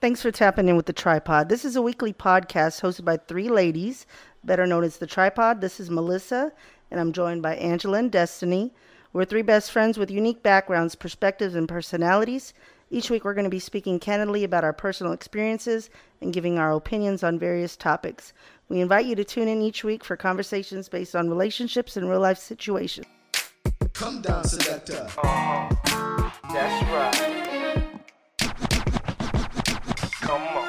Thanks for tapping in with the Tripod. This is a weekly podcast hosted by three ladies, better known as the Tripod. This is Melissa, and I'm joined by Angela and Destiny. We're three best friends with unique backgrounds, perspectives, and personalities. Each week, we're going to be speaking candidly about our personal experiences and giving our opinions on various topics. We invite you to tune in each week for conversations based on relationships and real life situations. Come down, selector. Uh-huh. That's right. Come on.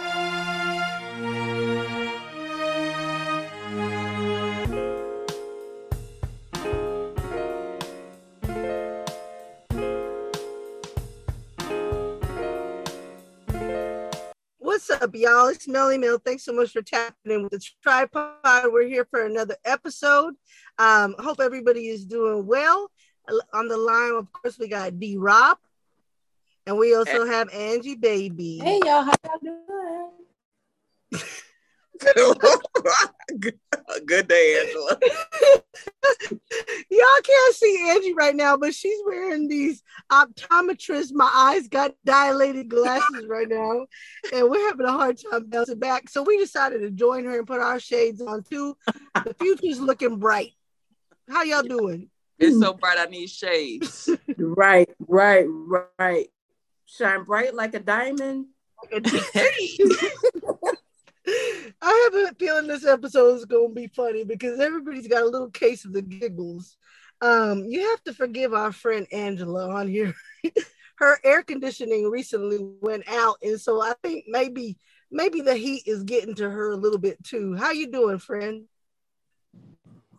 What's up, y'all? It's Melly Mill. Thanks so much for tapping in with the tripod. We're here for another episode. Um, hope everybody is doing well. On the line, of course, we got D Rob, and we also have Angie Baby. Hey y'all, how y'all doing? Good day, Angela. Y'all can't see Angie right now, but she's wearing these optometrist, my eyes got dilated glasses right now, and we're having a hard time bouncing back. So we decided to join her and put our shades on too. The future's looking bright. How y'all doing? It's so bright, I need shades. Right, right, right. Shine bright like a diamond. I have a feeling this episode is going to be funny because everybody's got a little case of the giggles. Um, you have to forgive our friend Angela on here. Her air conditioning recently went out, and so I think maybe maybe the heat is getting to her a little bit too. How you doing, friend?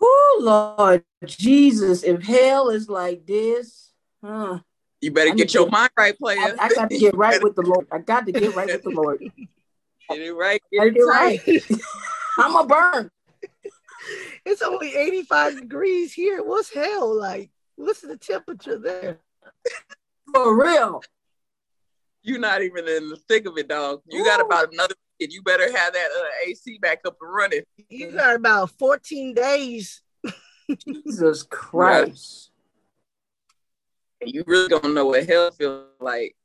Oh Lord Jesus, if hell is like this, huh? You better I get your to- mind right, player. I got to get right with the Lord. I got to get right with the Lord. Get it right. I Get get it right. right. I'm a burn. It's only 85 degrees here. What's hell like? What's the temperature there? For real. You're not even in the thick of it, dog. You got about another. weekend. You better have that uh, AC back up and running. You got about 14 days. Jesus Christ. You really don't know what hell feels like.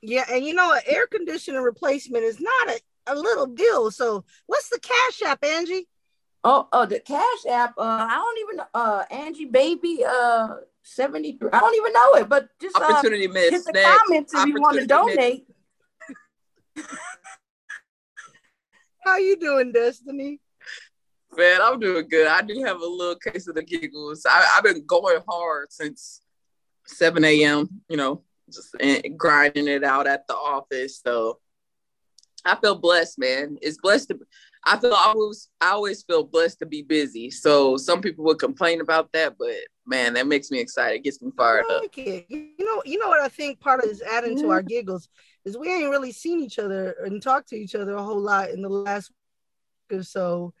Yeah, and you know, an air conditioner replacement is not a, a little deal. So, what's the cash app, Angie? Oh, oh, the Cash App. Uh, I don't even know. Uh, Angie Baby. Uh, seventy three. I don't even know it, but just uh, Opportunity hit missed. the Next. comments if you want to donate. How you doing, Destiny? Man, I'm doing good. I do have a little case of the giggles. I, I've been going hard since 7 a.m., you know, just grinding it out at the office. So I feel blessed, man. It's blessed to I feel I always I always feel blessed to be busy. So some people would complain about that, but man, that makes me excited. It gets me fired I up. it. You know, you know what I think part of this adding to mm-hmm. our giggles is we ain't really seen each other and talked to each other a whole lot in the last week or so.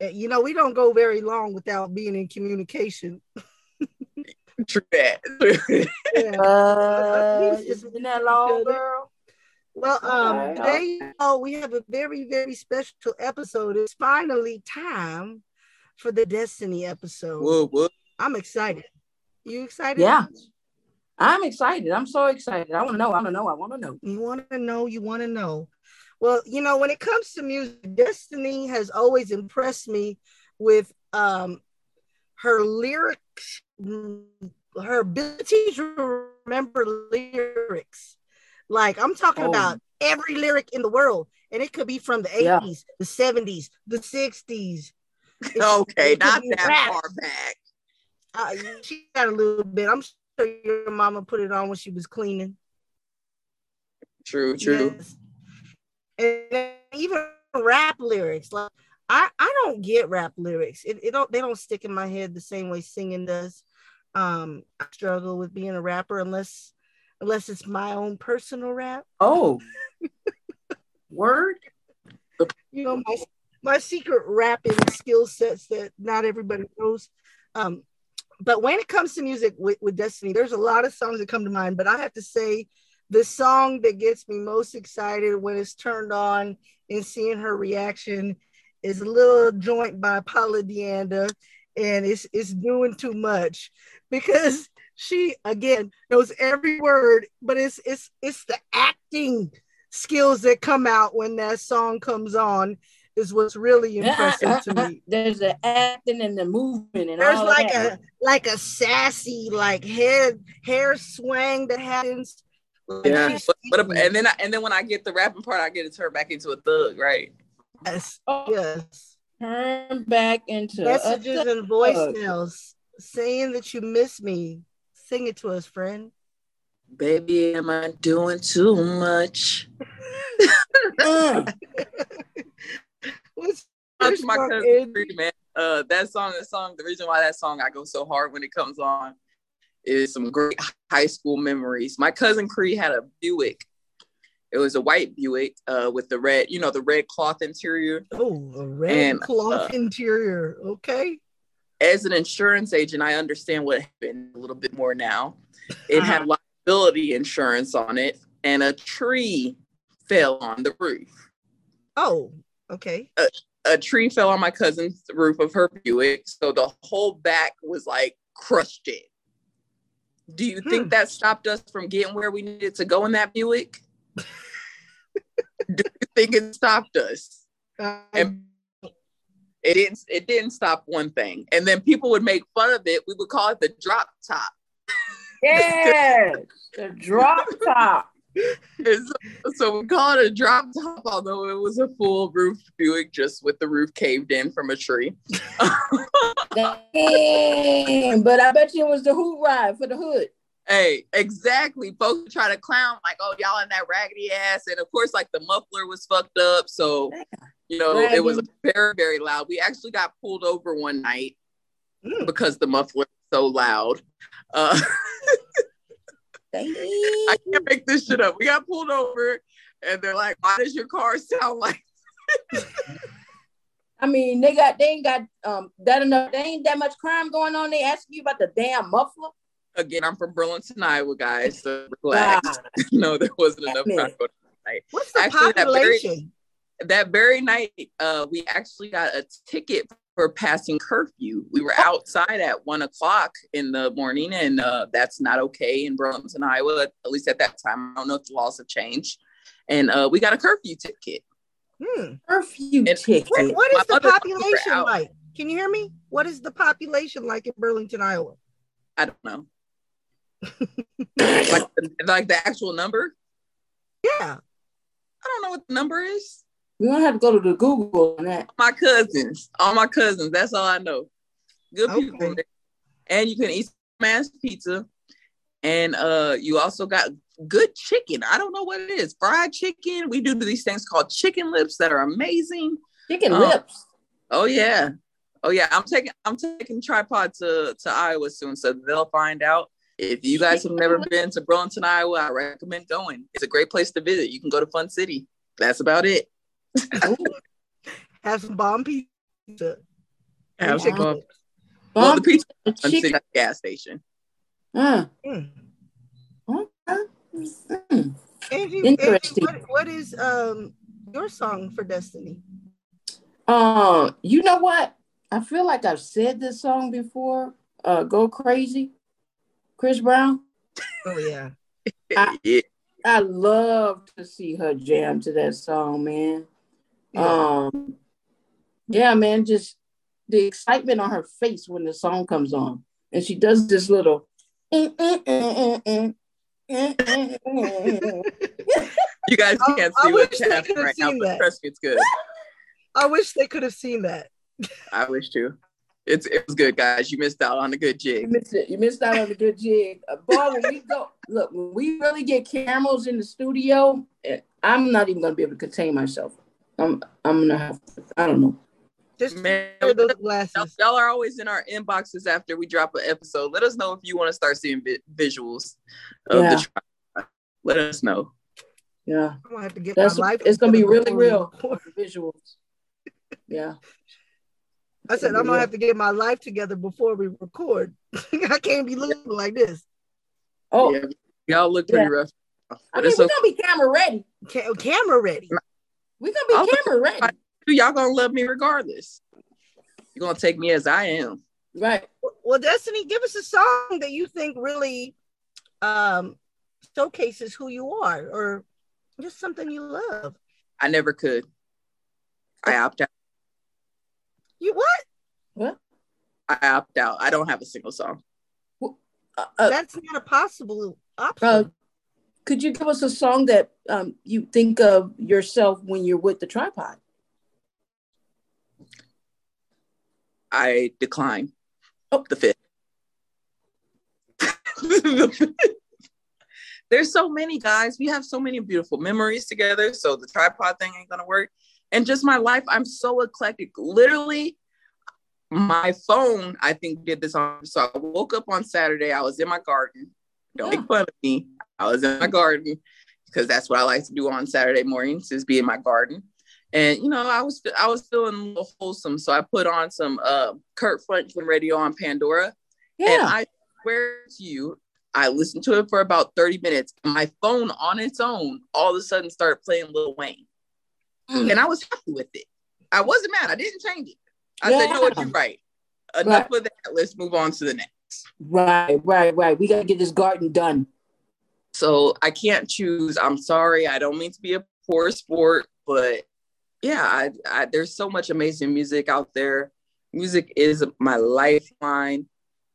You know, we don't go very long without being in communication. True that. Yeah. Uh, it's been that long, girl. Well, um, Okay, today oh, we have a very, very special episode. It's finally time for the Destiny episode. whoa, whoa. I'm excited. You excited? Yeah. I'm excited. I'm so excited. I want to know. I want to know. I want to know. You want to know, you want to know. Well, you know, when it comes to music, Destiny has always impressed me with um her lyrics, her ability to remember lyrics. Like I'm talking Oh. about every lyric in the world, and it could be from the 80s, Yeah. the 70s, the 60s. It- Okay, it not that rap. far back. Uh, she got a little bit. I'm sure your mama put it on when she was cleaning. True, true. Yes. And even rap lyrics, like I, I don't get rap lyrics. It, it don't they don't stick in my head the same way singing does. Um, I struggle with being a rapper unless unless it's my own personal rap. Oh. Word. You know, my my secret rapping skill sets that not everybody knows. Um, but when it comes to music with, with Destiny, there's a lot of songs that come to mind, but I have to say the song that gets me most excited when it's turned on and seeing her reaction is a little joint by Paula DeAnda, and it's it's doing too much because she again knows every word, but it's it's it's the acting skills that come out when that song comes on is what's really uh, uh, uh, impressive to me. There's the acting and the movement and There's like that. a like a sassy like head hair swang that happens. Like Yeah, but, but and then I, and then when I get the rapping part, I get to turn back into a thug, right? yes, Oh, yes. turn back into Messages a and voicemails saying that you miss me. Sing it to us, friend. Baby, am I doing too much? Mm. What's my song, cousin Ed? Man. Uh, that song, that song. The reason why that song I go so hard when it comes on is some great high school memories. My cousin Cree had a Buick. It was a white Buick uh, with the red, you know, the red cloth interior. Oh, a red And, cloth uh, interior. Okay. As an insurance agent, I understand what happened a little bit more now. It Uh-huh. had liability insurance on it, and a tree fell on the roof. Oh, okay. a tree fell on my cousin's roof of her Buick, so the whole back was like crushed in. Do you Hmm. think that stopped us from getting where we needed to go in that Buick? Do you think it stopped us? And it didn't. It didn't stop one thing, and then people would make fun of it. We would call it the drop top. Yes, the drop top. So, so we call it a drop top, although it was a full roof Buick, just with the roof caved in from a tree. Damn, but I bet you it was the hood ride for the hood. Hey, exactly. Folks try to clown like, oh, y'all in that raggedy ass, and of course, like the muffler was fucked up, so you know it was very, very loud. We actually got pulled over one night Mm. because the muffler was so loud. Uh, I can't make this shit up. We got pulled over, and they're like, "Why does your car sound like?" I mean, they got they ain't got um that enough. They ain't that much crime going on. They asking you about the damn muffler. Again, I'm from Burlington, Iowa, guys. So relax. God. no, there wasn't enough crime going on what's the Actually, that very- population? that very night, uh, we actually got a ticket for passing curfew. We were outside at one o'clock in the morning, and uh, that's not okay in Burlington, Iowa. At least at that time, I don't know if the laws have changed. And uh, we got a curfew ticket. Hmm. Curfew And- ticket. What, what My the population like? Can you hear me? What is the population like in Burlington, Iowa? I don't know, like the, like the actual number. Yeah. I don't know what the number is. We're gonna have to go to the Google on that. My cousins, all my cousins. That's all I know. Good people, Okay. there. and you can eat man's pizza, and uh, you also got good chicken. I don't know what it is. Fried chicken. We do these things called chicken lips that are amazing. Chicken Oh. lips. Oh yeah, oh yeah. I'm taking I'm taking tripod to to Iowa soon, so they'll find out. If you guys have never been to Burlington, Iowa, I recommend going. It's a great place to visit. You can go to Fun City. That's about it. Have some bomb pizza. Have some chicken fun. Well, the pizza Fun City the gas station. Uh, Mm. okay. Mm. Angie, Interesting. Angie, what, what is um your song for Destiny? Uh, you know what? I feel like I've said this song before. Uh, Go Crazy, Chris Brown. Oh yeah. I- yeah. I love to see her jam to that song, man. Yeah. Um, yeah, man, just the excitement on her face when the song comes on, and she does this little. You guys can't I see what's wish they happening could've right now, seen but that. trust me, it's good. I wish they could have seen that. I wish too. It's it was good, guys. You missed out on a good You jig. missed it. You missed out on the good jig. Uh, boy, when we go, look, when we really get cameras in the studio, eh, I'm not even gonna be able to contain myself. I'm, I'm gonna have. To, I don't know. Just Man, those y'all, glasses. y'all are always in our inboxes after we drop an episode. Let us know if you want to start seeing vi- visuals of Yeah. the trial. Let us know. Yeah, I'm gonna have to get that's my life. it's gonna be really before we real record. visuals. Yeah. I said I'm gonna have to get my life together before we record. I can't be looking like this. Oh, Yeah, y'all look pretty Yeah. rough. I But mean, it's we're okay. gonna be camera ready. Ca- camera ready. We're gonna be I'll look- camera ready. Y'all gonna love me regardless. You're gonna take me as I am. Right. Well, Destiny, give us a song that you think really um, showcases who you are, or Just something you love. I never could. I opt out. You what? What? I opt out. I don't have a single song. Uh, uh, That's not a possible option. uh, could you give us a song that um, you think of yourself when you're with the tripod? I decline. Oh. the fifth. There's so many guys. We have so many beautiful memories together. So the tripod thing ain't gonna work. And just my life, I'm so eclectic. Literally, my phone, I think, did this on. So I woke up on Saturday. I was in my garden. Don't Yeah. make fun of me. I was in my garden because that's what I like to do on Saturday mornings is be in my garden. And you know, I was I was feeling a little wholesome, so I put on some uh, Kirk Franklin radio on Pandora, and Yeah. I swear to you, I listened to it for about thirty minutes. And my phone on its own all of a sudden started playing Lil Wayne, Mm. and I was happy with it. I wasn't mad. I didn't change it. I said, Yeah. "You know what? You're right. Enough of that. Let's move on to the next." Right, right, right. We got to get this garden done. So I can't choose. I'm sorry. I don't mean to be a poor sport, but yeah, I, I, there's so much amazing music out there. Music is my lifeline,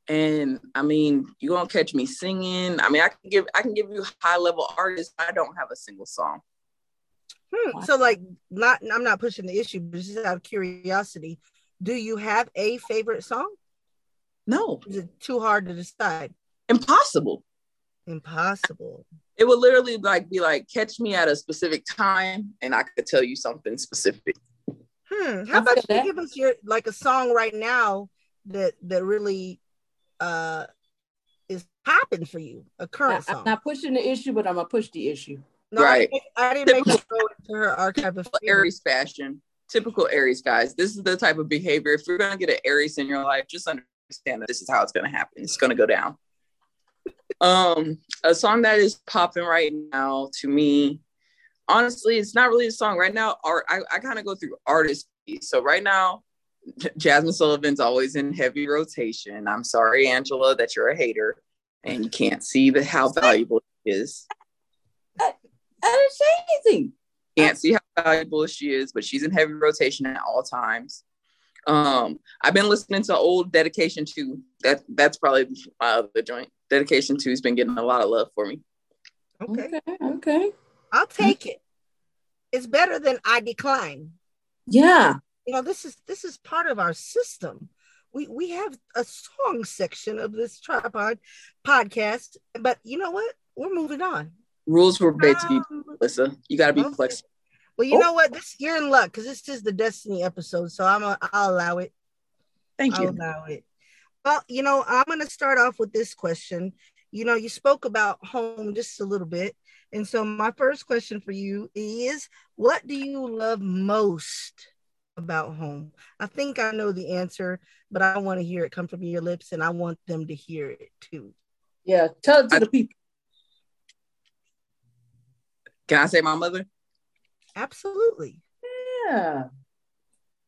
and I mean, you gonna catch me singing. I mean, I can give I can give you high level artists. I don't have a single song. Hmm, So, like, not I'm not pushing the issue, but just out of curiosity, do you have a favorite song? No, Is it too hard to decide? impossible. Impossible. It would literally like be like catch me at a specific time, and I could tell you something specific. Hmm. I How about you that. give us your like a song right now that that really uh is popping for you, A current I'm song. not pushing the issue, but I'm gonna push the issue. no, Right. I, didn't make, I didn't make her go into her archive of Aries fashion. Typical Aries guys. This is the type of behavior. If you're gonna get an Aries in your life, just understand that this is how it's gonna happen. It's gonna go down. Um, a song that is popping right now to me, honestly, it's not really a song right now. Art, I, I kind of go through artist. piece. So right now, Jazmine Sullivan's always in heavy rotation. I'm sorry, Angela, that you're a hater and you can't see the how valuable it is. I didn't say anything. can't see how valuable she is, but she's in heavy rotation at all times. Um, I've been listening to old Dedication Two. That that's probably my other joint. Dedication Two has been getting a lot of love for me. Okay. Okay, okay. I'll take it. It's better than I decline. Yeah. You know, this is this is part of our system. We we have a song section of this tripod podcast, but you know what? We're moving on. Rules were made to be, Um, Melissa. You got to be Okay. flexible. well, you Oh. know what? This you're in luck because this is the Destiny episode, so I'm a, I'll allow it. Thank I'll you. allow it. Well, you know, I'm going to start off with this question. You know, you spoke about home just a little bit. And so, my first question for you is what do you love most about home? I think I know the answer, but I want to hear it come from your lips and I want them to hear it too. Yeah. Tell it to I- the people. Can I say my mother? Absolutely. Yeah.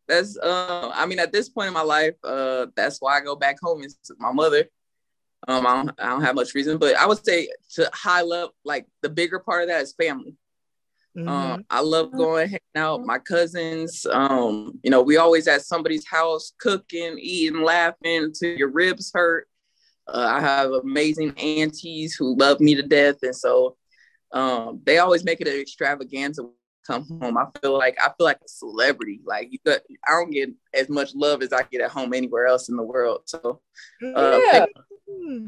That's uh. I mean, at this point in my life, uh, that's why I go back home is my mother. Um, I don't, I don't have much reason, but I would say to high level, like the bigger part of that is family. Mhm. Um, I love going hanging out. My cousins, um, you know, we always at somebody's house cooking, eating, laughing till your ribs hurt. Uh, I have amazing aunties who love me to death, and so um, they always make it an extravaganza. When I Come home, I feel like I feel like a celebrity. Like you got, I don't get as much love as I get at home anywhere else in the world. So uh, Yeah. Hmm.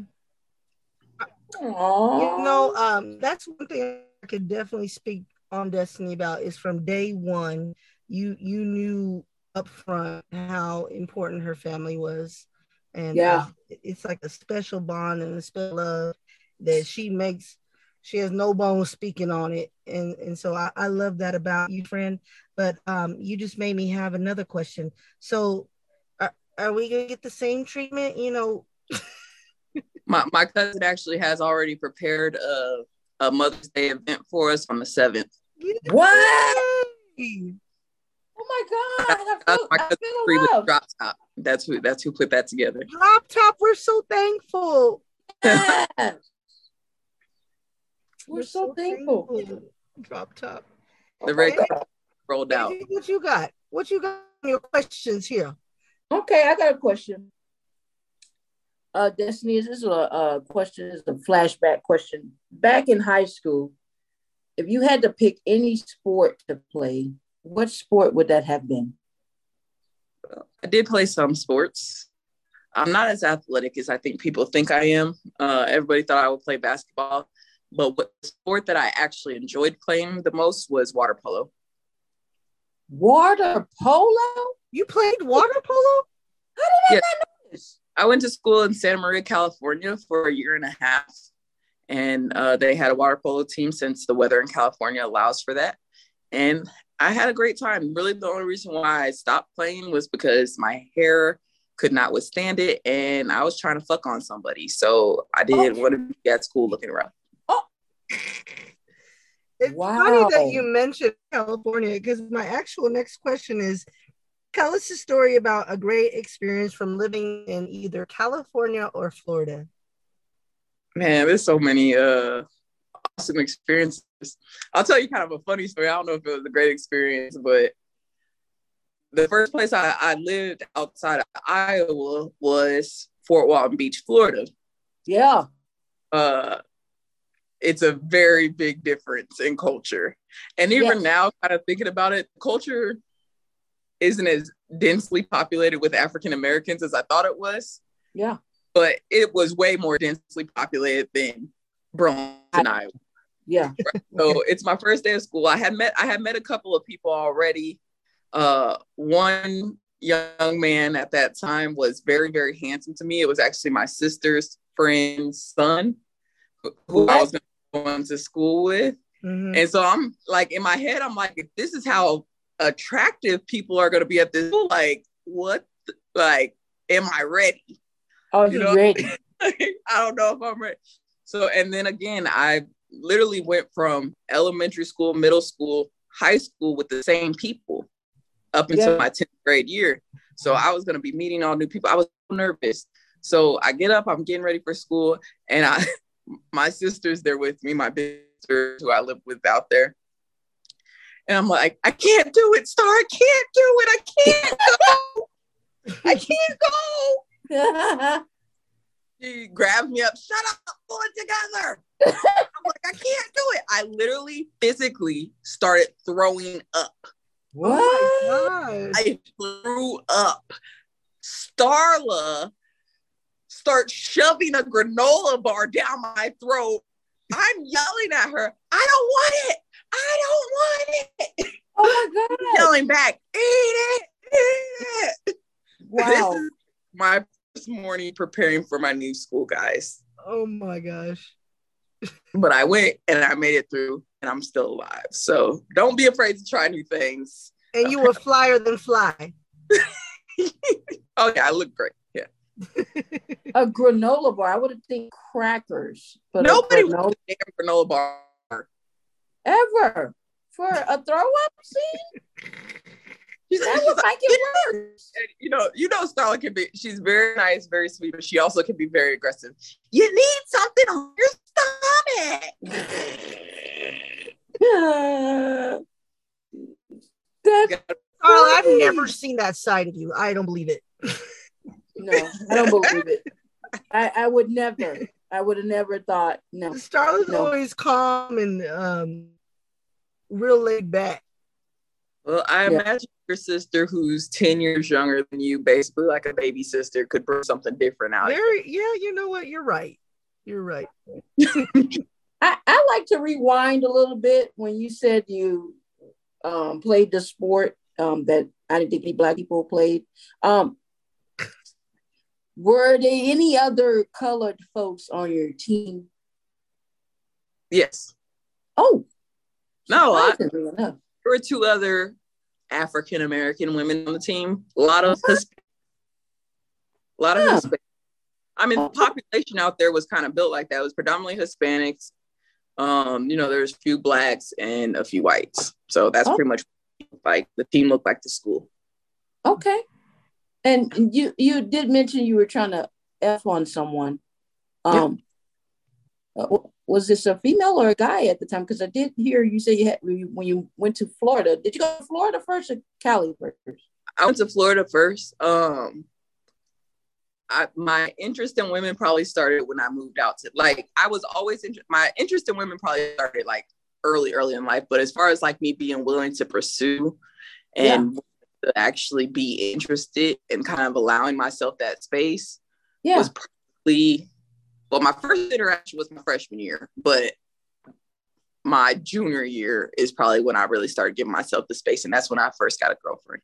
Aw. You know, um, that's one thing I could definitely speak on Destiny about is from day one, you you knew up front how important her family was. And Yeah. uh, it's like a special bond and a special love that she makes. She has no bones speaking on it. And and so I, I love that about you, friend. But um, you just made me have another question. So are, are we gonna get the same treatment? You know, my my cousin actually has already prepared a a Mother's Day event for us on the seventh. What? Oh my God. I That's feel, my I cousin Free feel with drop top. That's who that's who put that together. Drop top, we're so thankful. Yes. We're so thankful. Drop top. The red Okay. carpet rolled out. What you got? What you got? on Your questions here. Okay, I got a question. Uh, Destiny, this is a, a question, is a flashback question. Back in high school, if you had to pick any sport to play, what sport would that have been? I did play some sports. I'm not as athletic as I think people think I am. Uh, everybody thought I would play basketball, but what the sport that I actually enjoyed playing the most was water polo. Water polo? You played water polo? How did I Yeah. not know this? I went to school in Santa Maria, California for a year and a half, and uh, they had a water polo team since the weather in California allows for that. And I had a great time. Really, the only reason why I stopped playing was because my hair could not withstand it, and I was trying to fuck on somebody. So I didn't Oh. want to be at school looking rough. It's Wow. funny that you mentioned California because my actual next question is tell us a story about a great experience from living in either California or Florida. Man, there's so many uh awesome experiences. I'll tell you kind of a funny story. I don't know if it was a great experience, but the first place I, I lived outside of Iowa was Fort Walton Beach, Florida. Yeah. Uh it's a very big difference in culture. And even Yes. now, kind of thinking about it, culture isn't as densely populated with African Americans as I thought it was Yeah. but it was way more densely populated than Burlington, Iowa. Yeah. So it's my first day of school. I had met I had met a couple of people already. Uh, one young man at that time was very very handsome to me. It was actually my sister's friend's son, who- who I was going to school with. Mhm. And so I'm like in my head, I'm like, if this is how attractive people are going to be at this school, like what? the- Like, am I ready? Are You you know- ready? I don't know if I'm ready. So, and then again, I literally went from elementary school, middle school, high school with the same people up until Yeah. my 10th grade year. So I was going to be meeting all new people. I was nervous. So I get up, I'm getting ready for school, and I, my sister's there with me, my big sister who I live with out there. And I'm like, I can't do it, Star. I can't do it. I can't go. I can't go she grabs me up, shut up, pull it together. I'm like, I can't do it. I literally physically started throwing up. what? Oh my gosh. I threw up. Starla starts shoving a granola bar down my throat. I'm yelling at her, I don't want it. I don't want it. Oh my God. Yelling back, eat it, eat it. Wow. my first morning preparing for my new school, guys. Oh my gosh. but I went and I made it through and I'm still alive. So don't be afraid to try new things. And you were flyer than fly. Oh yeah, I look great. Yeah. A granola bar. I would have think crackers. But a Nobody granola wants a damn granola bar. ever for a throw up scene. She's, That she's would like, make it worse. you know, you know, Starla can be. She's very nice, very sweet, but she also can be very aggressive. You need something on your stomach. That's Carl, I've never seen that side of you. I don't believe it. No, I don't believe it. I, I would never. I would have never thought. No. Starla's No. always calm and um, real laid back. Well, I Yeah. imagine your sister, who's ten years younger than you, basically like a baby sister, could bring something different out. of. Very, yeah, you know what? You're right. You're right. I, I like to rewind a little bit when you said you um, played the sport um, that I didn't think any black people played. Um, were there any other colored folks on your team? Yes. Oh, No, I, there were two other African American women on the team. A lot of Hisp- a lot of Huh. Hispanic. I mean, the population out there was kind of built like that. It was predominantly Hispanics. Um, you know, there's a few blacks and a few whites. So that's Oh. pretty much like the team looked like the school. Okay. And you you did mention you were trying to f on someone. Um, uh, was this a female or a guy at the time? Because I did hear you say you had when you went to Florida. Did you go to Florida first or Cali first? I went to Florida first. Um, I, my interest in women probably started when I moved out to like I was always inter- my interest in women probably started like early early in life but as far as like me being willing to pursue and yeah. To actually be interested and kind of allowing myself that space yeah. was probably well my first interaction was my freshman year but my junior year is probably when I really started giving myself the space and that's when I first got a girlfriend.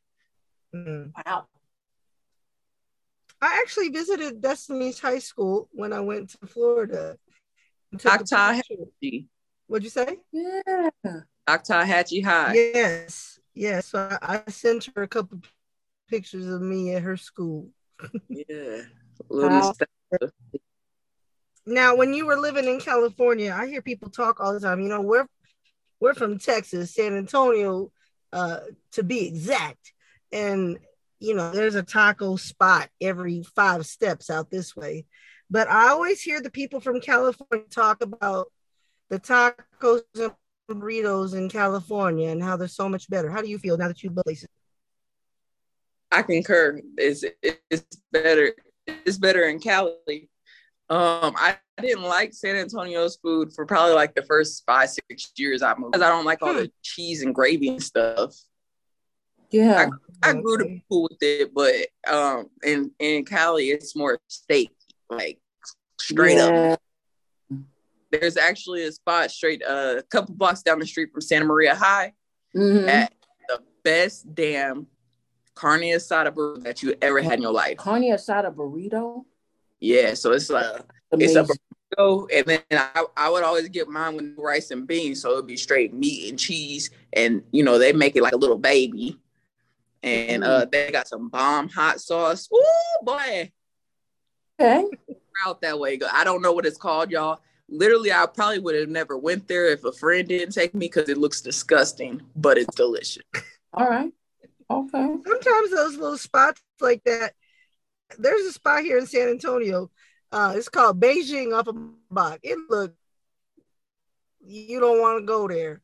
Mm-hmm. Wow. I actually visited Destiny's high school when I went to Florida. Choctawhatchee. What'd you say? Yeah. Choctawhatchee High. Yes. Yes. So I, I sent her a couple pictures of me at her school. yeah. Wow. Now, when you were living in California, I hear people talk all the time. You know, we're we're from Texas, San Antonio, uh, to be exact. And you know, there's a taco spot every five steps out this way. But I always hear the people from California talk about the tacos and burritos in California and how they're so much better. How do you feel now that you've places? I concur. It's it's better. It's better in Cali. Um, I didn't like San Antonio's food for probably like the first five six years I moved because I don't like all hmm. the cheese and gravy and stuff. Yeah. I, I grew to be cool with it, but um in, in Cali it's more steak, like straight yeah. up. There's actually a spot straight uh, a couple blocks down the street from Santa Maria High mm-hmm. at the best damn carne asada burrito that you ever had in your life. Carne asada burrito? Yeah, so it's like it's a burrito, and then I, I would always get mine with rice and beans, so it'd be straight meat and cheese, and you know they make it like a little baby and uh, they got some bomb hot sauce. Ooh, boy. Okay. Out that way. I don't know what it's called, y'all. Literally, I probably would have never went there if a friend didn't take me because it looks disgusting, but it's delicious. All right. Okay. Sometimes those little spots like that. There's a spot here in San Antonio. Uh, it's called Beijing off a Bach. It look you don't want to go there.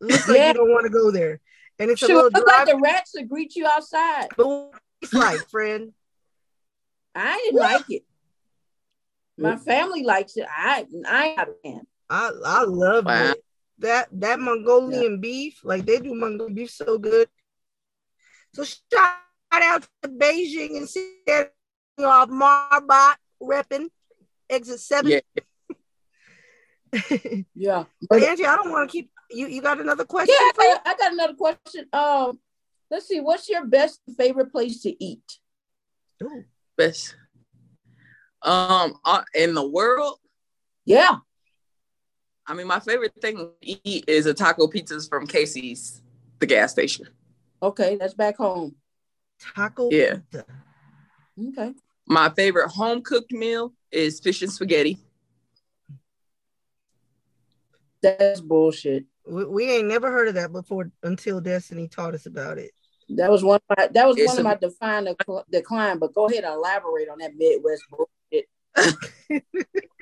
It looks yeah. like you don't want to go there. And it's sure, a little look like the rats that greet you outside. But it's like, friend. I didn't what? like it. My family likes it. I I I I love wow. it. That that Mongolian yeah. beef, like they do Mongolian beef so good. So shout out to Beijing and San off Marbach repping exit seven. Yeah. yeah. But Angie, I don't want to keep you you got another question? Yeah, I got, I got another question. Um, let's see. What's your best favorite place to eat? Ooh. Best. Um, uh, in the world. Yeah. I mean, my favorite thing to eat is a taco pizzas from Casey's, the gas station. Okay, that's back home. Taco. Yeah. Pizza. Okay. My favorite home cooked meal is fish and spaghetti. That's bullshit. We, we ain't never heard of that before until Destiny taught us about it. That was one. Of my, that was it's one a, of my define decline. But go ahead and elaborate on that Midwest bullshit.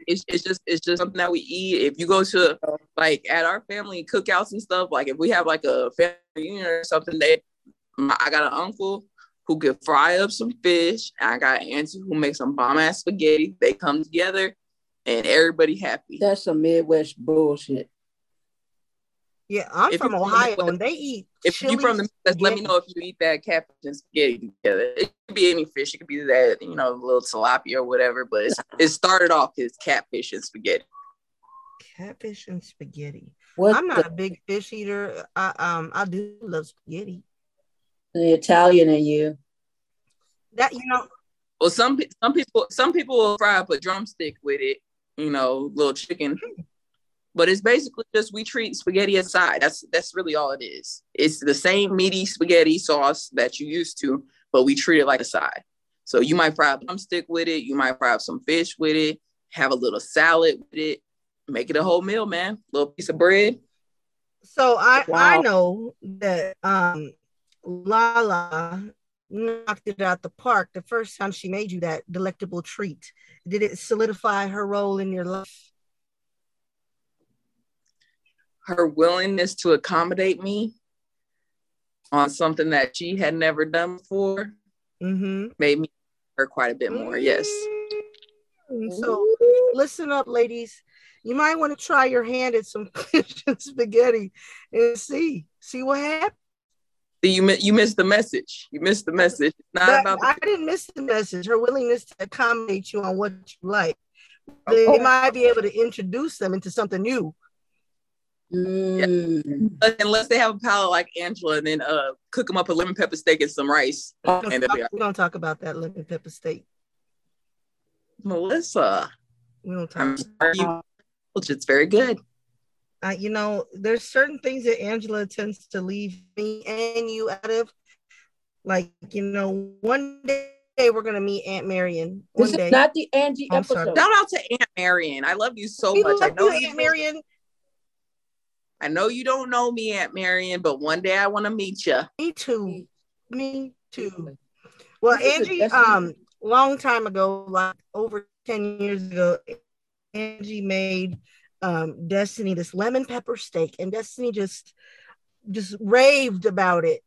it's, it's just it's just something that we eat. If you go to like at our family cookouts and stuff, like if we have like a family reunion or something, they I got an uncle who could fry up some fish. I got an auntie who makes some bomb ass spaghetti. They come together and everybody happy. That's some Midwest bullshit. Yeah, I'm if from Ohio from the, and they eat. If you're from the Midwest, let me know if you eat that catfish and spaghetti together. It could be any fish. It could be that you know, a little tilapia or whatever. But it started off as catfish and spaghetti. Catfish and spaghetti. What I'm not the, a big fish eater. I um I do love spaghetti. The Italian in you. That you know. Well, some some people some people will fry up a drumstick with it. You know, little chicken. But it's basically just we treat spaghetti aside. That's that's really all it is. It's the same meaty spaghetti sauce that you used to, but we treat it like a side. So you might fry a drumstick with it, you might fry up some fish with it, have a little salad with it, make it a whole meal, man. Little piece of bread. So I wow. I know that um Lala knocked it out the park the first time she made you that delectable treat. Did it solidify her role in your life? Her willingness to accommodate me on something that she had never done before Mm-hmm. made me her quite a bit more. Yes. Mm, So listen up, ladies. You might want to try your hand at some spaghetti and see see what happens. You you missed the message. You missed the message. It's not But about the I didn't miss the message. Her willingness to accommodate you on what you like. Oh. They might be able to introduce them into something new. Mm. unless they have a palate like Angela, and then uh cook them up a lemon pepper steak and some rice. We're And they'll be gonna, we're gonna talk about that lemon pepper steak. Melissa, We don't talk. I'm sorry, you, it's very good. uh, you know, there's certain things that Angela tends to leave me and you out of. Like, you know, one day we're gonna meet Aunt Marion. One This day. is not the Angie I'm sorry. episode. Shout out to Aunt Marion. I love you so We much. I know you, you Aunt Marion. I know you don't know me, Aunt Marion, but one day I want to meet you. Me too. Me too. Well, This is a Angie, um, long time ago, like over 10 years ago, Angie made um Destiny this lemon pepper steak, and Destiny just just raved about it.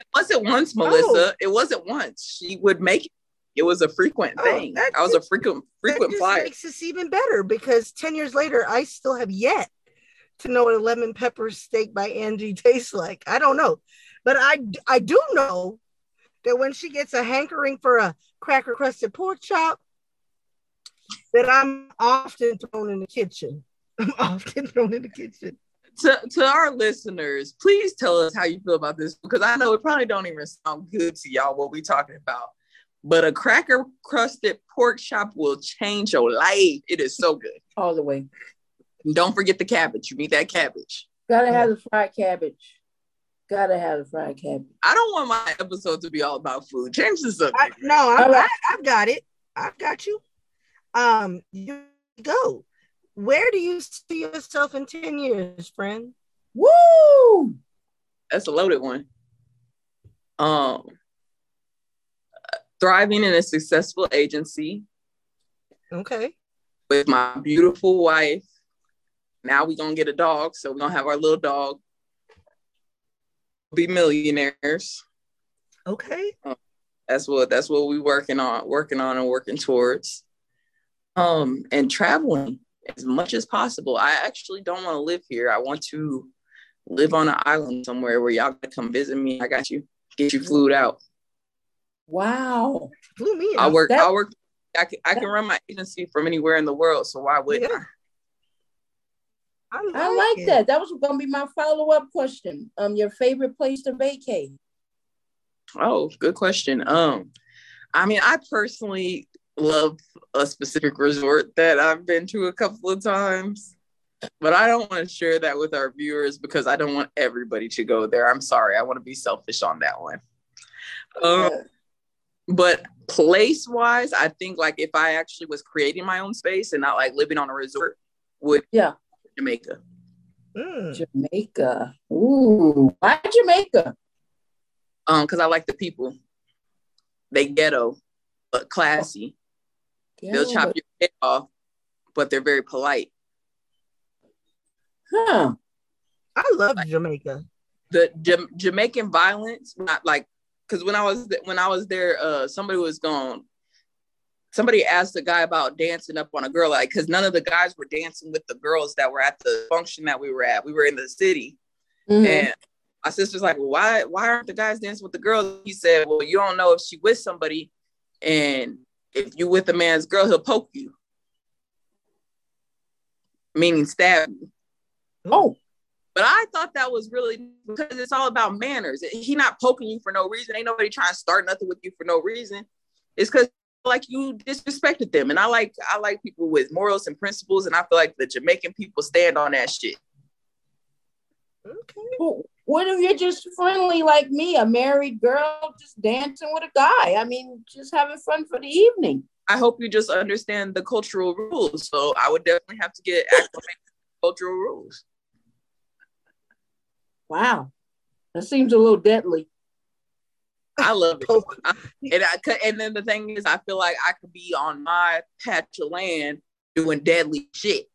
It wasn't once, Melissa. It wasn't once. She would make it. It was a frequent Oh, thing. that I was a just- frequent That frequent just flyer. makes this even better because 10 years later, I still have yet to know what a lemon pepper steak by Angie tastes like. I don't know. But I I do know that when she gets a hankering for a cracker crusted pork chop, that I'm often thrown in the kitchen. I'm often thrown in the kitchen. to, to our listeners, please tell us how you feel about this because I know it probably don't even sound good to y'all what we talking about. But a cracker crusted pork chop will change your life. It is so good. all the way. And don't forget the cabbage. You need that cabbage. Gotta have the fried cabbage. Gotta have the fried cabbage. I don't want my episode to be all about food. Change the subject. I, no, I, All right. I, I've got it. I've got you. Um, you go. Where do you see yourself in 10 years, friend? Woo! That's a loaded one. Um, thriving in a successful agency Okay. with my beautiful wife. Now we're gonna get a dog, so we're gonna have our little dog. Be millionaires. Okay. That's what that's what we working on, working on and working towards. Um, and traveling as much as possible. I actually don't want to live here. I want to live on an island somewhere where y'all can come visit me. I got you. Get you flued out. Wow. Flew me I work. That- I work. I can. I can run my agency from anywhere in the world. So why wouldn't Yeah. I like, I like that. That was gonna be my follow-up question. Um, your favorite place to vacate? Oh, good question. Um, I mean, I personally love a specific resort that I've been to a couple of times, but I don't want to share that with our viewers because I don't want everybody to go there. I'm sorry. I want to be selfish on that one. Um, but place wise, I think like if I actually was creating my own space and not like living on a resort, would Yeah. Jamaica. Mm. Jamaica. Ooh, why Jamaica? Um, because I like the people. They ghetto, but classy. They'll chop your head off, but they're very polite. Huh. I love Jamaica. The Jam- Jamaican violence, not like, because when I was th- when I was there, uh, somebody was going. Somebody asked a guy about dancing up on a girl, like, because none of the guys were dancing with the girls that were at the function that we were at. We were in the city, Mhm. And my sister's like, well, why why aren't the guys dancing with the girls? He said, Well, you don't know if she with somebody, and if you with a man's girl, he'll poke you. Meaning stab you. Oh, But I thought that was really because it's all about manners. He not poking you for no reason. Ain't nobody trying to start nothing with you for no reason. It's because like you disrespected them. And I like I like people with morals and principles, and I feel like the Jamaican people stand on that shit. Okay. well, what if you're just friendly like me, a married girl just dancing with a guy? I mean, just having fun for the evening. I hope you just understand the cultural rules. So I would definitely have to get cultural rules. Wow. That seems a little deadly. I love it. Poke. And I and then the thing is, I feel like I could be on my patch of land doing deadly shit,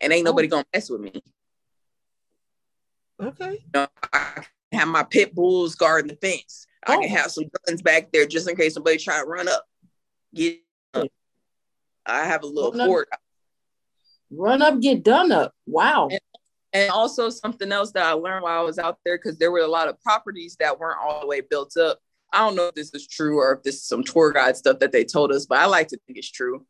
and ain't nobody oh. gonna mess with me. Okay. You know, I can have my pit bulls guarding the fence. I Oh. can have some guns back there just in case somebody try to run up. Get up. I have a little Run up. fort. Run up, get done up. Wow. And also something else that I learned while I was out there, because there were a lot of properties that weren't all the way built up. I don't know if this is true or if this is some tour guide stuff that they told us, but I like to think it's true.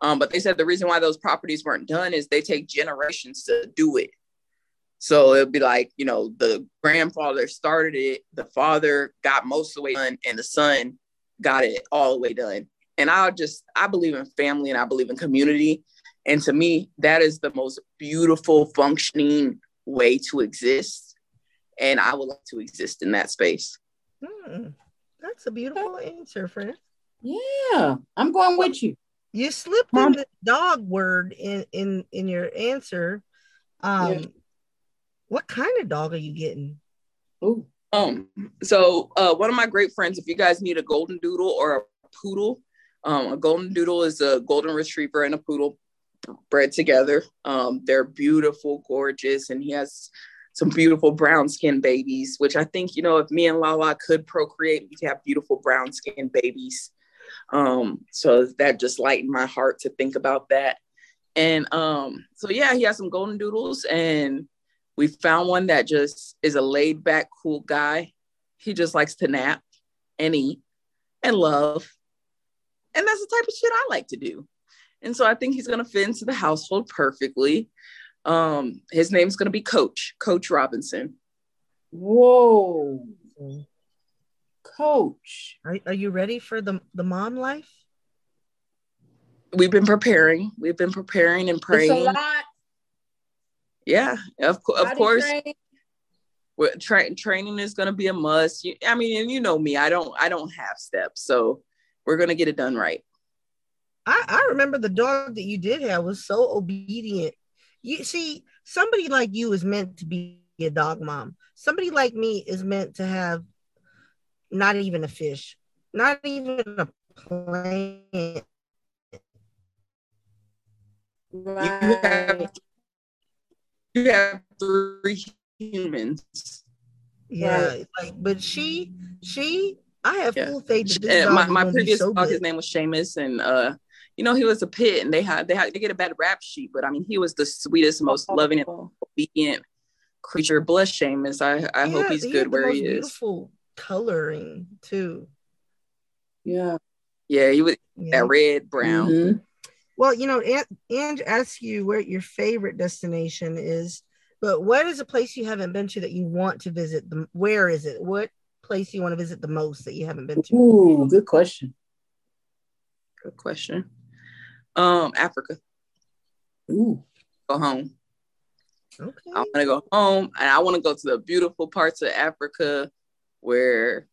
Um, but they said the reason why those properties weren't done is they take generations to do it. So it'll be like, you know, the grandfather started it, the father got most of the way done, and the son got it all the way done. And I just, I believe in family and I believe in community. And to me, that is the most beautiful, functioning way to exist. And I would like to exist in that space. Hmm. That's a beautiful answer, friend. Yeah, I'm going with you. You slipped Mom. in the dog word in in in your answer. Um, Yeah. what kind of dog are you getting? Ooh. Um, so uh, one of my great friends, if you guys need a golden doodle or a poodle, um, a golden doodle is a golden retriever and a poodle bred together. Um, they're beautiful, gorgeous, and he has some beautiful brown skin babies, which I think, you know, if me and Lala could procreate, we could have beautiful brown skin babies. Um, so that just lightened my heart to think about that. And um, so yeah, he has some golden doodles and we found one that just is a laid back, cool guy. He just likes to nap and eat and love. And that's the type of shit I like to do. And so I think he's gonna fit into the household perfectly. Um, his name's gonna be Coach, Coach Robinson. Whoa. Coach. Are, are you ready for the the mom life? We've been preparing, we've been preparing and It's a praying. lot. Yeah, of, of Body course. train. Tra- training is going to be a must. You, I mean, and you know me, I don't, I don't have steps, so we're going to get it done right. I, I remember the dog that you did have was so obedient. You see, somebody like you is meant to be a dog mom. Somebody like me is meant to have not even a fish, not even a plant. You have, you have three humans. Yeah, like, but she, she, I have Yeah. full faith that this my, my previous so dog, his name was Seamus, and uh, you know, he was a pit, and they had they had they get a bad rap sheet, but I mean, he was the sweetest, most loving, and obedient creature. Bless Seamus. I I hope he's he good where he is. Beautiful coloring too. Yeah. Yeah, he was Yeah. that red brown. Mhm. Well, you know, An- Ange asked you where your favorite destination is, but what is a place you haven't been to that you want to visit? The, where is it? What place you want to visit the most that you haven't been to? Ooh, good question. Good question. Um, Africa. Ooh. Go home. Okay. I want to go home and I want to go to the beautiful parts of Africa where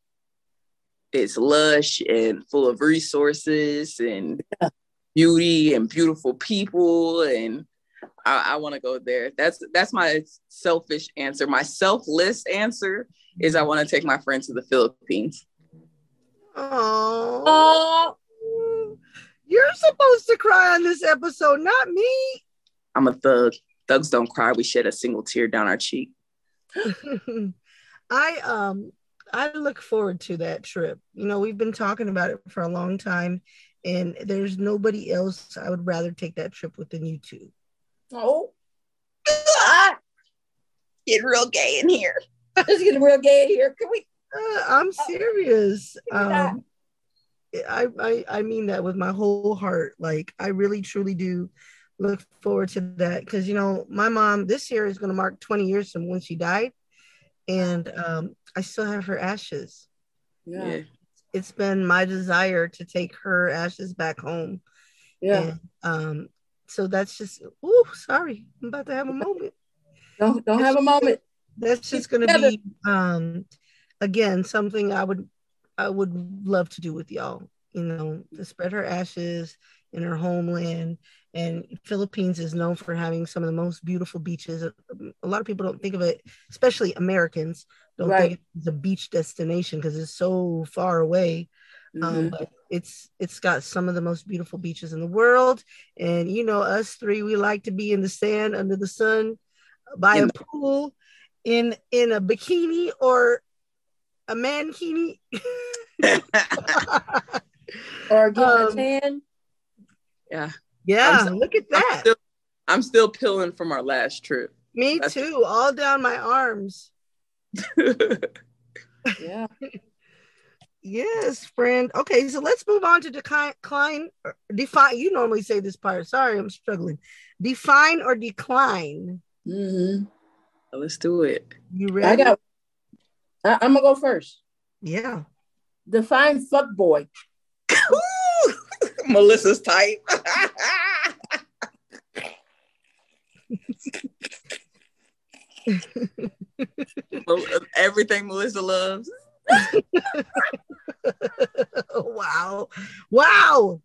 it's lush and full of resources and beauty and beautiful people and I, I want to go there. That's that's my selfish answer. My selfless answer is I want to take my friend to the Philippines. Oh, you're supposed to cry on this episode, not me. I'm a thug. Thugs don't cry. We shed a single tear down our cheek. I um I look forward to that trip. You know, we've been talking about it for a long time, and there's nobody else I would rather take that trip with than you two. Oh. Ah, Get real gay in here. it's getting real gay in here. Can we? Uh, I'm serious. Give me that. Um, I, I I mean that with my whole heart. Like I really truly do look forward to that because you know my mom this year is going to mark 20 years from when she died, and um, I still have her ashes. Yeah. Yeah. It's been my desire to take her ashes back home. Yeah. And, um, so that's just. Oh, sorry, I'm about to have a moment. Don't don't have a moment. That's just going to be um, again something I would I would love to do with y'all. You know, to spread her ashes in her homeland. And Philippines is known for having some of the most beautiful beaches. A lot of people don't think of it, especially Americans, don't Right. think it's a beach destination because it's so far away. Um, Mhm. but it's it's got some of the most beautiful beaches in the world. And you know, us three, we like to be in the sand under the sun by In a pool. in in a bikini or a mankini. Or get Um, a tan. yeah. yeah, I'm look at I'm that. still, I'm still peeling from our last trip. Me that's- too, all down my arms. Yeah. Yes, friend. Okay, so let's move on to decline, decline define. You normally say this part. Sorry, I'm struggling. Define or decline. hmm Let's do it. You ready? I got. I, I'm gonna go first. yeah. Define fuck boy. Melissa's type. Everything Melissa loves. wow. Wow.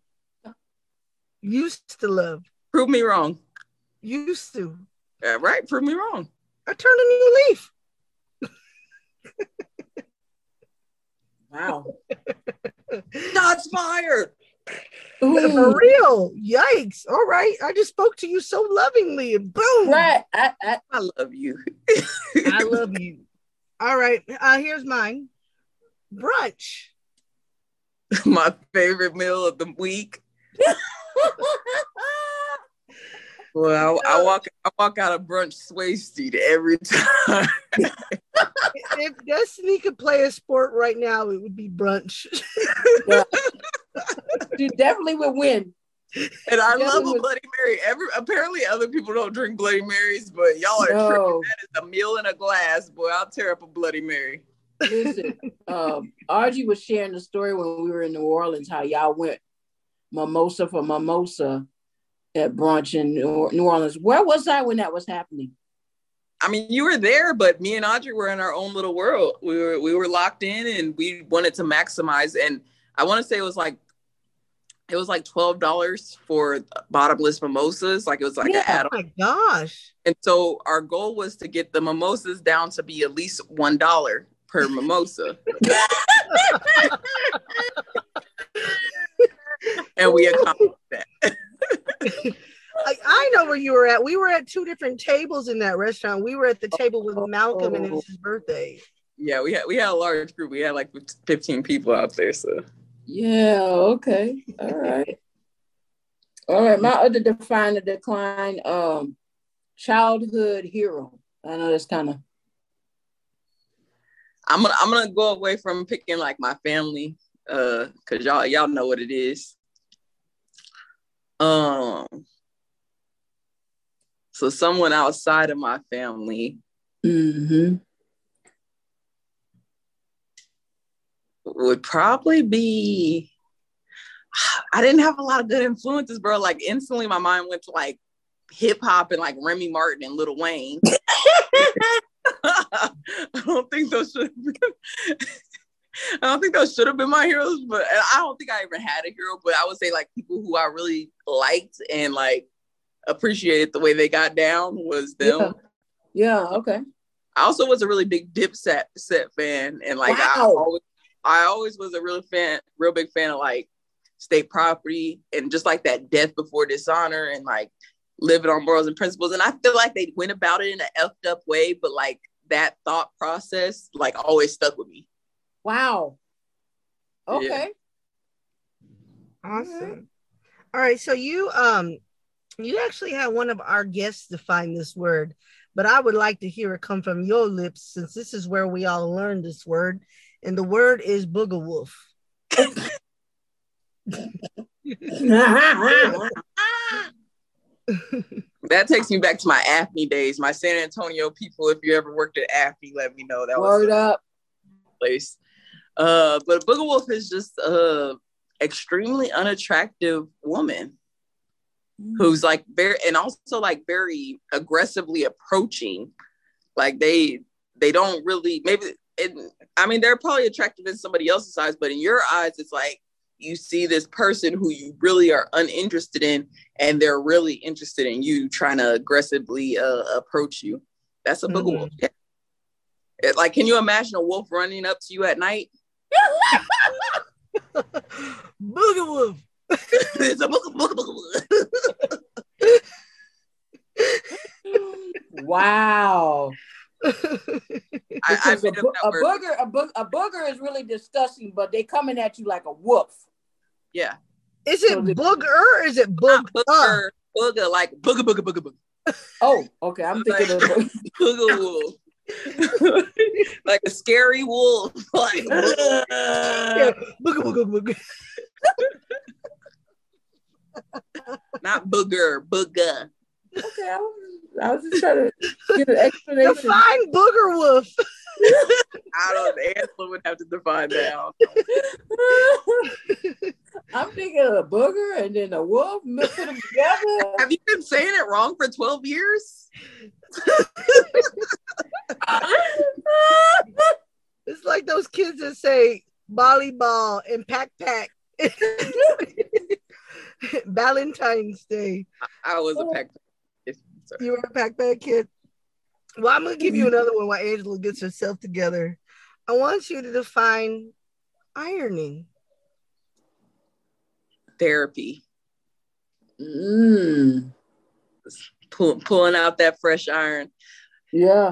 Used to love. Prove me wrong. Used to. Yeah, right? Prove me wrong. I turned a new leaf. Wow. Shots fired. For real. Yikes. All right. I just spoke to you so lovingly and boom. right. I, I, I love you. I love you. All right. Uh, here's mine. Brunch. My favorite meal of the week. Well, I, I walk I walk out of brunch wasted every time. if Destiny could play a sport right now, it would be brunch. you definitely would win. And I Yeah, love a would- Bloody Mary. Every apparently other people don't drink Bloody Marys, but y'all are tripping. No, That is a meal in a glass, boy. I'll tear up a Bloody Mary. listen. Um, Archie was sharing the story when we were in New Orleans how y'all went mimosa for mimosa at brunch in New New Orleans. Where was I when that was happening? I mean, you were there, but me and Audrey were in our own little world. We were we were locked in, and we wanted to maximize. And I want to say it was like it was like twelve dollars for bottomless mimosas. Like it was like an Yeah. add-on. oh my gosh. And so our goal was to get the mimosas down to be at least one dollar per mimosa. and we accomplished that. I, I know where you were at. We were at two different tables in that restaurant. We were at the table with Malcolm, and it was his birthday. Yeah, we had we had a large group. We had like 15 people out there. So Yeah, okay. All right. All right. My other define the decline, um, childhood hero. I know that's kind of I'm gonna I'm gonna go away from picking like my family, uh, cause y'all y'all know what it is. Um, so someone outside of my family mm-hmm. would probably be. I didn't have a lot of good influences, bro. Like instantly, my mind went to like hip hop and like Remy Martin and Lil Wayne. I don't think those should. Have been, I don't think those should have been my heroes, but I don't think I even had a hero. But I would say like people who I really liked and like appreciated the way they got down was them. Yeah. Yeah, okay. I also was a really big Dipset set fan, and like I always, I always was a real fan, real big fan of like state property and just like that death before dishonor and like living on morals and principles. And I feel like they went about it in an effed up way, but like that thought process like always stuck with me. Wow. Yeah. Okay. Awesome. All right, so you um you actually had one of our guests define this word, but I would like to hear it come from your lips since this is where we all learned this word, and the word is booger wolf. That takes me back to my AFNI days, my San Antonio people. If you ever worked at AFNI, let me know. That was Word up. place. Uh, but Booger Wolf is just a extremely unattractive woman who's like very and also like very aggressively approaching. Like they they don't really maybe I mean they're probably attractive in somebody else's eyes, but in your eyes it's like you see this person who you really are uninterested in and they're really interested in you trying to aggressively uh, approach you. That's a booger Mhm. wolf. Yeah. It- like, can you imagine a wolf running up to you at night? Booger wolf. it's a booger, booger, booger. Wow. I, I Because a, bo- a booger, a, bo- a booger is really disgusting, but they coming at you like a wolf. Yeah. is it So booger or is it Not boog? Uh, booger, booger, like booger, booger, booger, booger. Oh, okay. I'm thinking of Booger wolf. like a scary wolf. like yeah, booger, booger, booger. not booger, booger. Okay, I was, I was just trying to get an explanation. Define booger wolf. I don't Angela would have to define that. I'm thinking of a booger and then a wolf. Put them together. Have you been saying it wrong for 12 years? It's like those kids that say volleyball and pack pack. Valentine's Day. I was a uh, peck. Sorry. You were a pack pack kid. Well, I'm gonna give you another one while Angela gets herself together. I want you to define ironing. Therapy. Mm, Pull, pulling out that fresh iron. yeah.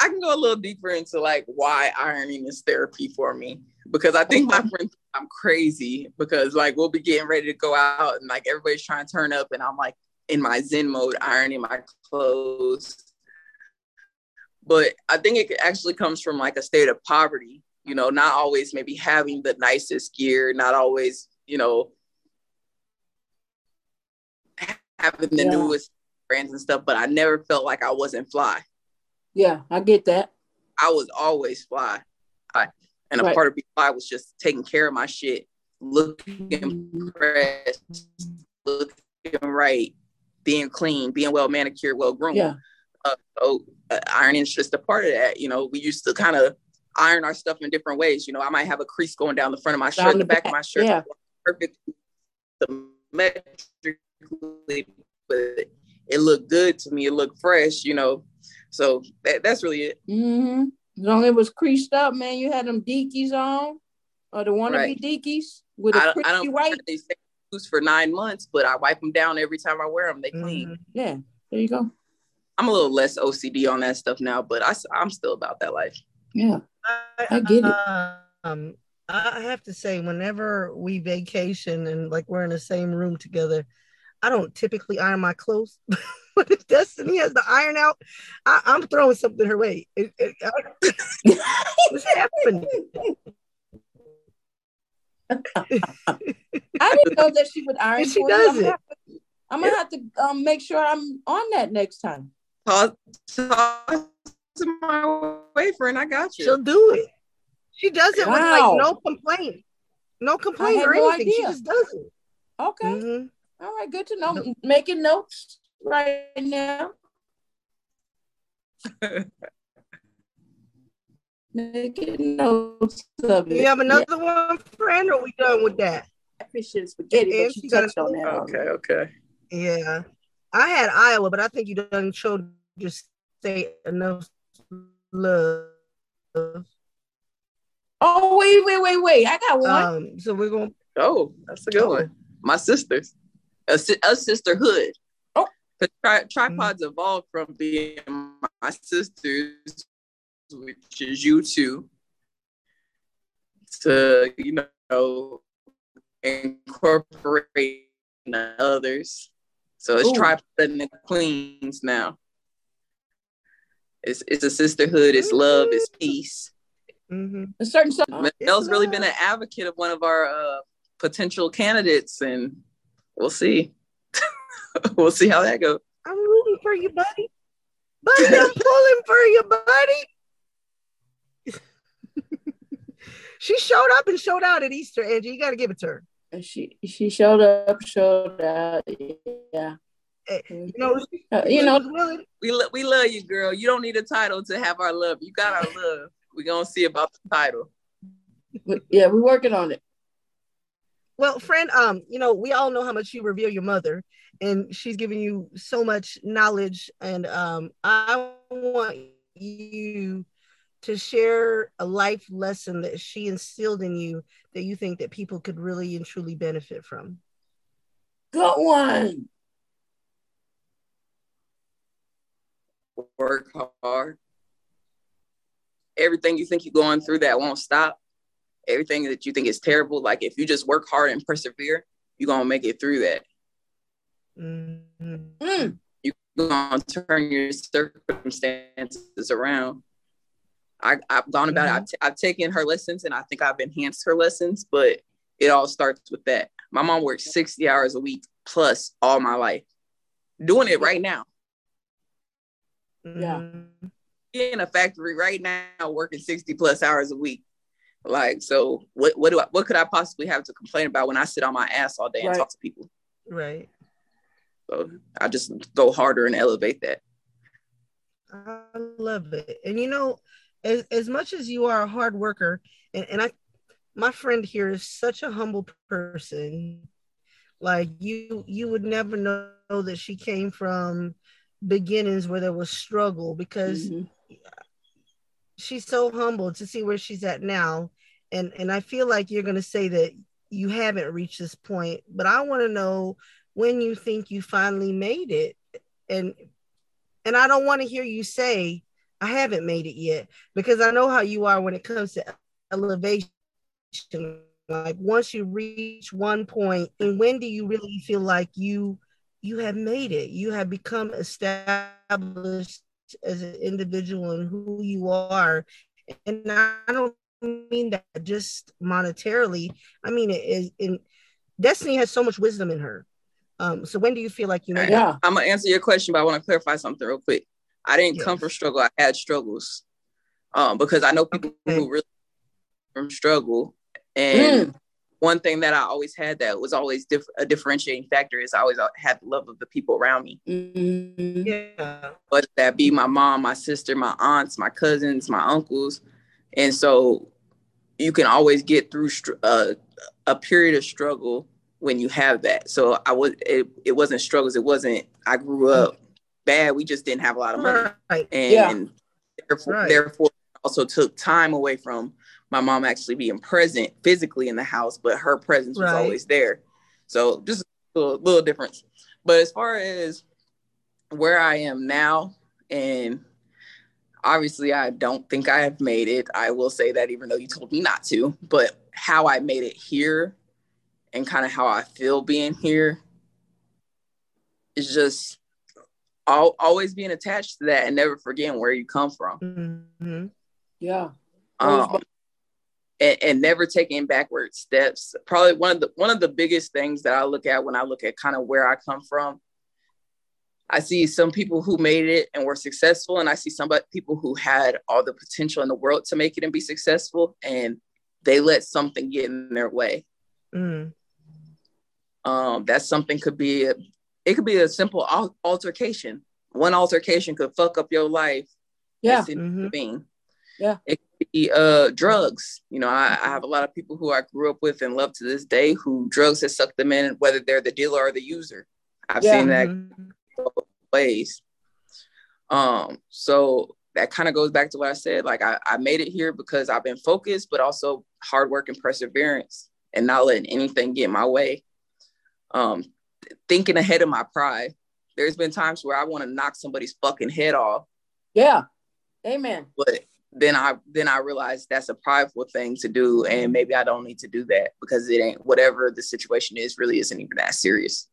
I can go a little deeper into like why ironing is therapy for me because I think my friends I'm crazy because like we'll be getting ready to go out and like everybody's trying to turn up and I'm like in my zen mode ironing my clothes. But I think it actually comes from like a state of poverty, you know, not always maybe having the nicest gear, not always, you know, having the Yeah. newest brands and stuff, but I never felt like I wasn't fly. Yeah, I get that. I was always fly. I, and a Right. part of being fly was just taking care of my shit, looking fresh, looking right, being clean, being well manicured, well groomed. Yeah. Uh, so uh, ironing is just a part of that. You know, we used to kind of iron our stuff in different ways. You know, I might have a crease going down the front of my Down shirt, the the back back, of my shirt, yeah. perfect symmetrically, but it looked good to me. It looked fresh, you know. So that, that's really it. Mm-hmm. As long as it was creased up, man, you had them Dickies on, or the wannabe Right. Dickies with I, a pretty I don't white. they stay for nine months, but I wipe them down every time I wear them. They clean. Mhm. Yeah, there you go. I'm a little less OCD on that stuff now, but I, am still about that life. Yeah, I get it. Um, I have to say, whenever we vacation and like we're in the same room together, I don't typically iron my clothes. but if Destiny has the iron out, I, I'm throwing something her way. It, it, I- what's happening? I didn't know that she would iron. She for you. does I'm gonna it. have to- I'm gonna have to um, make sure I'm on that next time. Talk, talk to my boyfriend. I got you. She'll do it. She does it with like no complaint, no complaint or no anything. She just does it. Okay, Mhm. all right, good to know. Making notes right now. Making notes of it. You have another one, friend, or we done with that? Yeah, fish and spaghetti, And but she you touched on that. okay, okay. Yeah. I had Iowa, but I think you done showed your state enough love. Oh wait, wait, wait, wait! I got one. Um, so we're gonna Oh, that's a good one. My sisters, a, si- a sisterhood. Oh. 'Cause tri- tripods evolved from being my sisters, which is you two, to you know incorporate others. So it's Ooh. tripod and the queens now. It's it's a sisterhood. It's love. It's peace. mhm. a certain stuff. Mel's really been an advocate of one of our uh, potential candidates, and we'll see. we'll see how that goes. I'm rooting for you, buddy. Buddy, I'm pulling for you, buddy. she showed up and showed out at Easter, Angie. You gotta give it to her. And she she showed up, showed out. Yeah, Eh, You know, she, Uh, you know, was. We lo- we love you, girl. You don't need a title to have our love. You got our love. We gonna see about the title. yeah, we're working on it. Well, friend, um, you know, we all know how much you revere your mother, and she's giving you so much knowledge. And um, I want you to share a life lesson that she instilled in you that you think that people could really and truly benefit from. Good one. Work hard. everything you think you're going through that won't stop, everything that you think is terrible, like if you just work hard and persevere, you're gonna make it through that. Mm-hmm. Mm. You're gonna turn your circumstances around. I, I've gone about it. I've, t- I've taken her lessons and I think I've enhanced her lessons, but it all starts with that. My mom works 60 hours a week plus all my life, doing it right now. Yeah. Mm-hmm. in a factory right now working 60 plus hours a week. Like, so what what do I what could I possibly have to complain about when I sit on my ass all day and Right. talk to people? Right. So I just go harder and elevate that. I love it. And you know, as, as much as you are a hard worker, and, and I my friend here is such a humble person. Like you you would never know that she came from beginnings where there was struggle because Mhm. she's so humble to see where she's at now. And and I feel like you're gonna say that you haven't reached this point, but I want to know when you think you finally made it. And and I don't want to hear you say I haven't made it yet because I know how you are when it comes to elevation. Like once you reach one point, and when do you really feel like you you have made it? You have become established as an individual and who you are. And I don't mean that just monetarily. I mean it is in Destiny has so much wisdom in her. Um, so when do you feel like you made it? Yeah. I'm gonna answer your question, but I want to clarify something real quick. I didn't come from struggle. I had struggles. Um, because I know people Okay. who really from struggle. And Mm. one thing that I always had that was always diff- a differentiating factor is I always had the love of the people around me. Mhm. Yeah. whether that be my mom, my sister, my aunts, my cousins, my uncles. And so you can always get through str- uh, a period of struggle when you have that. So I was it, it wasn't struggles. It wasn't I grew up bad. We just didn't have a lot of money. Right. And Yeah. therefore, Right. therefore also took time away from my mom actually being present physically in the house, but her presence was Right. always there. So just a little, little difference. But as far as where I am now, and obviously I don't think I have made it. I will say that even though you told me not to, but how I made it here and kind of how I feel being here is just al- always being attached to that and never forgetting where you come from. Mhm. Yeah. Um, and, and never taking backward steps. Probably one of the one of the biggest things that I look at when I look at kind of where I come from. I see some people who made it and were successful, and I see some people who had all the potential in the world to make it and be successful, and they let something get in their way. Mm. Um, that something could be a, it could be a simple al- altercation. One altercation could fuck up your life. Yeah. It's Mhm. being. Yeah. It could be uh drugs. You know, I, I have a lot of people who I grew up with and love to this day who drugs has sucked them in, whether they're the dealer or the user. I've Yeah. seen that Mhm. ways. Um, so that kind of goes back to what I said. Like I, I made it here because I've been focused, but also hard work and perseverance and not letting anything get in my way. Um, thinking ahead of my pride. There's been times where I want to knock somebody's fucking head off, Yeah. Amen. but then I then I realized that's a prideful thing to do, and maybe I don't need to do that because it ain't whatever the situation is really isn't even that serious.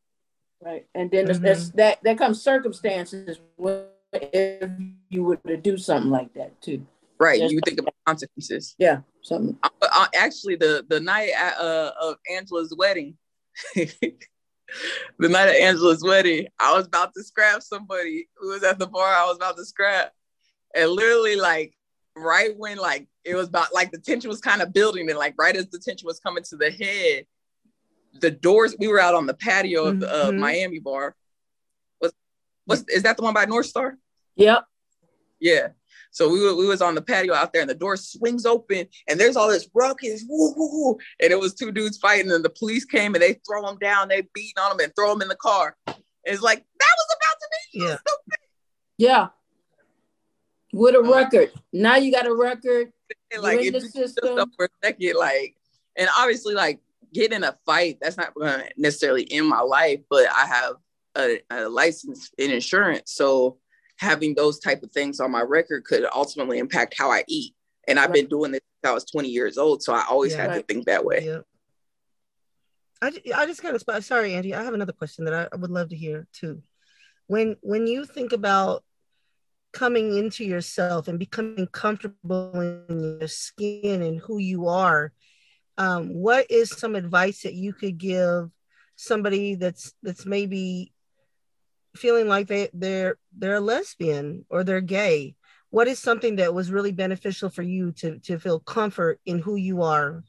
Right. And then there's Mhm. that's, that that comes circumstances where if you were to do something like that too. Right? Yes. You think about consequences. Yeah. Something. uh, uh, actually the the night at, uh, of Angela's wedding, the night of Angela's wedding, I was about to scrap somebody who was at the bar. I was about to scrap, and literally like right when like it was about like the tension was kind of building, and like right as the tension was coming to the head, the doors. We were out on the patio of the uh, Mhm. Miami bar. Was what's is that the one by North Star? Yep. Yeah. So we were, we was on the patio out there, and the door swings open, and there's all this ruckus, woo, woo, woo. and it was two dudes fighting, and the police came and they throw them down, they beating on them and throw them in the car. It's like that was about to be Yeah. Yeah. With a uh-huh. record. Now you got a record. And, like in the just system. for a second, like, and obviously, like getting in a fight, that's not gonna necessarily in my life, but I have a, a license in insurance, so having those type of things on my record could ultimately impact how I eat. And I've been doing this since I was 20 years old. So I always Yeah. had to think that way. Yeah. I, I just got a spot. Sorry, Andy. I have another question that I, I would love to hear too. When when you think about coming into yourself and becoming comfortable in your skin and who you are, um, what is some advice that you could give somebody that's that's maybe feeling like they they're they're a lesbian or they're gay? What is something that was really beneficial for you to to feel comfort in who you are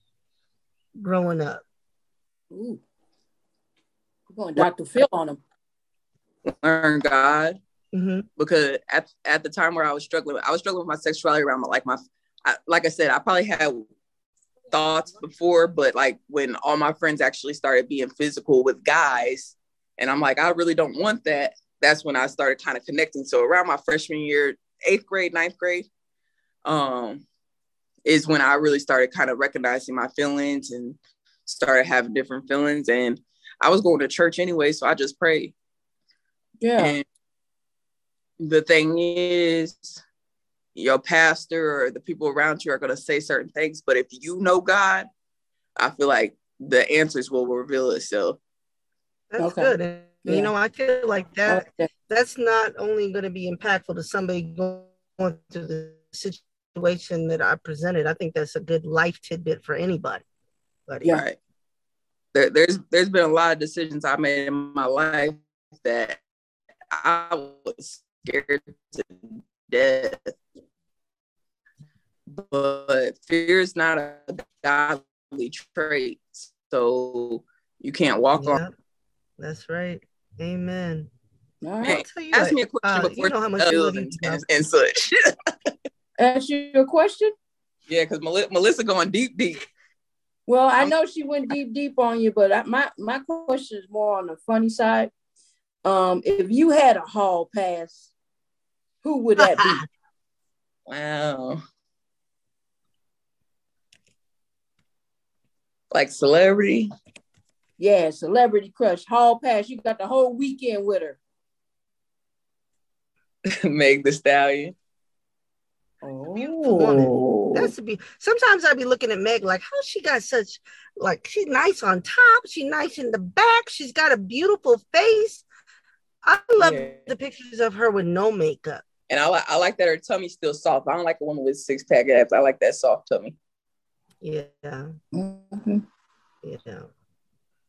growing up? Ooh. We're going Dr. Phil on them Learn God. hmm because at, at the time where I was struggling, I was struggling with my sexuality around my, like my, I, like I said, I probably had thoughts before, but like when all my friends actually started being physical with guys, and I'm like, I really don't want that. That's when I started kind of connecting. So around my freshman year, eighth grade, ninth grade, um, is when I really started kind of recognizing my feelings and started having different feelings. And I was going to church anyway, so I just prayed. Yeah. And the thing is, your pastor or the people around you are going to say certain things, but if you know God, I feel like the answers will reveal itself. That's Okay. good. Yeah. you know, I feel like that that. that's not only going to be impactful to somebody going through the situation that I presented. I think that's a good life tidbit for anybody. But Yeah. Right. There, there's there's been a lot of decisions I made in my life that I was scared to death. But fear is not a godly trait. So you can't walk on yeah, that's right. Amen. All right. Hey, you ask what, me a question uh, before you know how much we love you, and, and, and such. Ask you a question? yeah, because Melissa going deep, deep. Well, I know she went deep, deep on you, but I, my my question is more on the funny side. Um, if you had a hall pass, who would that be? Wow. Like celebrity. Yeah, celebrity crush, hall pass. You got the whole weekend with her. Meg the Stallion. beautiful woman. That's to be. Sometimes I'd be looking at Meg like, how she got such, like, she's nice on top, she's nice in the back, she's got a beautiful face. I love Yeah. the pictures of her with no makeup. And I like I like that her tummy's still soft. I don't like a woman with six pack abs. I like that soft tummy. Yeah, Mhm. yeah.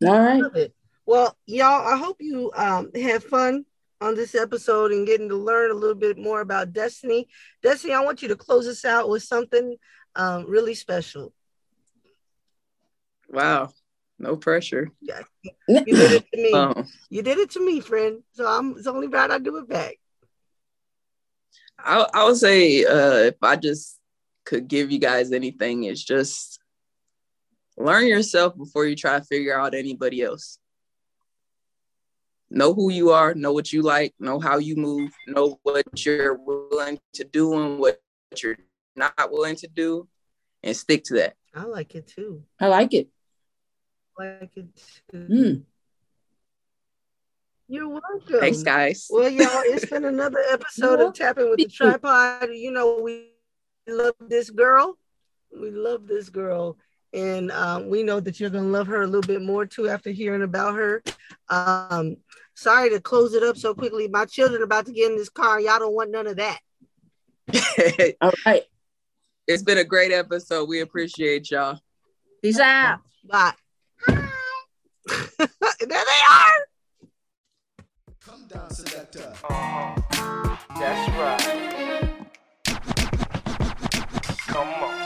All right. Love it. Well, y'all, I hope you um have fun on this episode and getting to learn a little bit more about Destiny. Destiny, I want you to close us out with something um really special. Wow. No pressure. You did it to me. Um, You did it to me, friend. So I'm it's only right I do it back. I, I would say uh, if I just could give you guys anything, it's just learn yourself before you try to figure out anybody else. Know who you are, know what you like, know how you move, know what you're willing to do and what you're not willing to do, and stick to that. I like it too. I like it. I like it too. Mm. You're welcome. Thanks, guys. Well, y'all, it's been another episode of Tapping with the Tripod. You know, we love this girl. We love this girl and um, we know that you're going to love her a little bit more too after hearing about her. Um, sorry to close it up so quickly. My children are about to get in this car. Y'all don't want none of that. All right. It's been a great episode. We appreciate y'all. Peace out. Bye. Hi. there they are. Come down, selector. Uh-huh. That's right. Come on.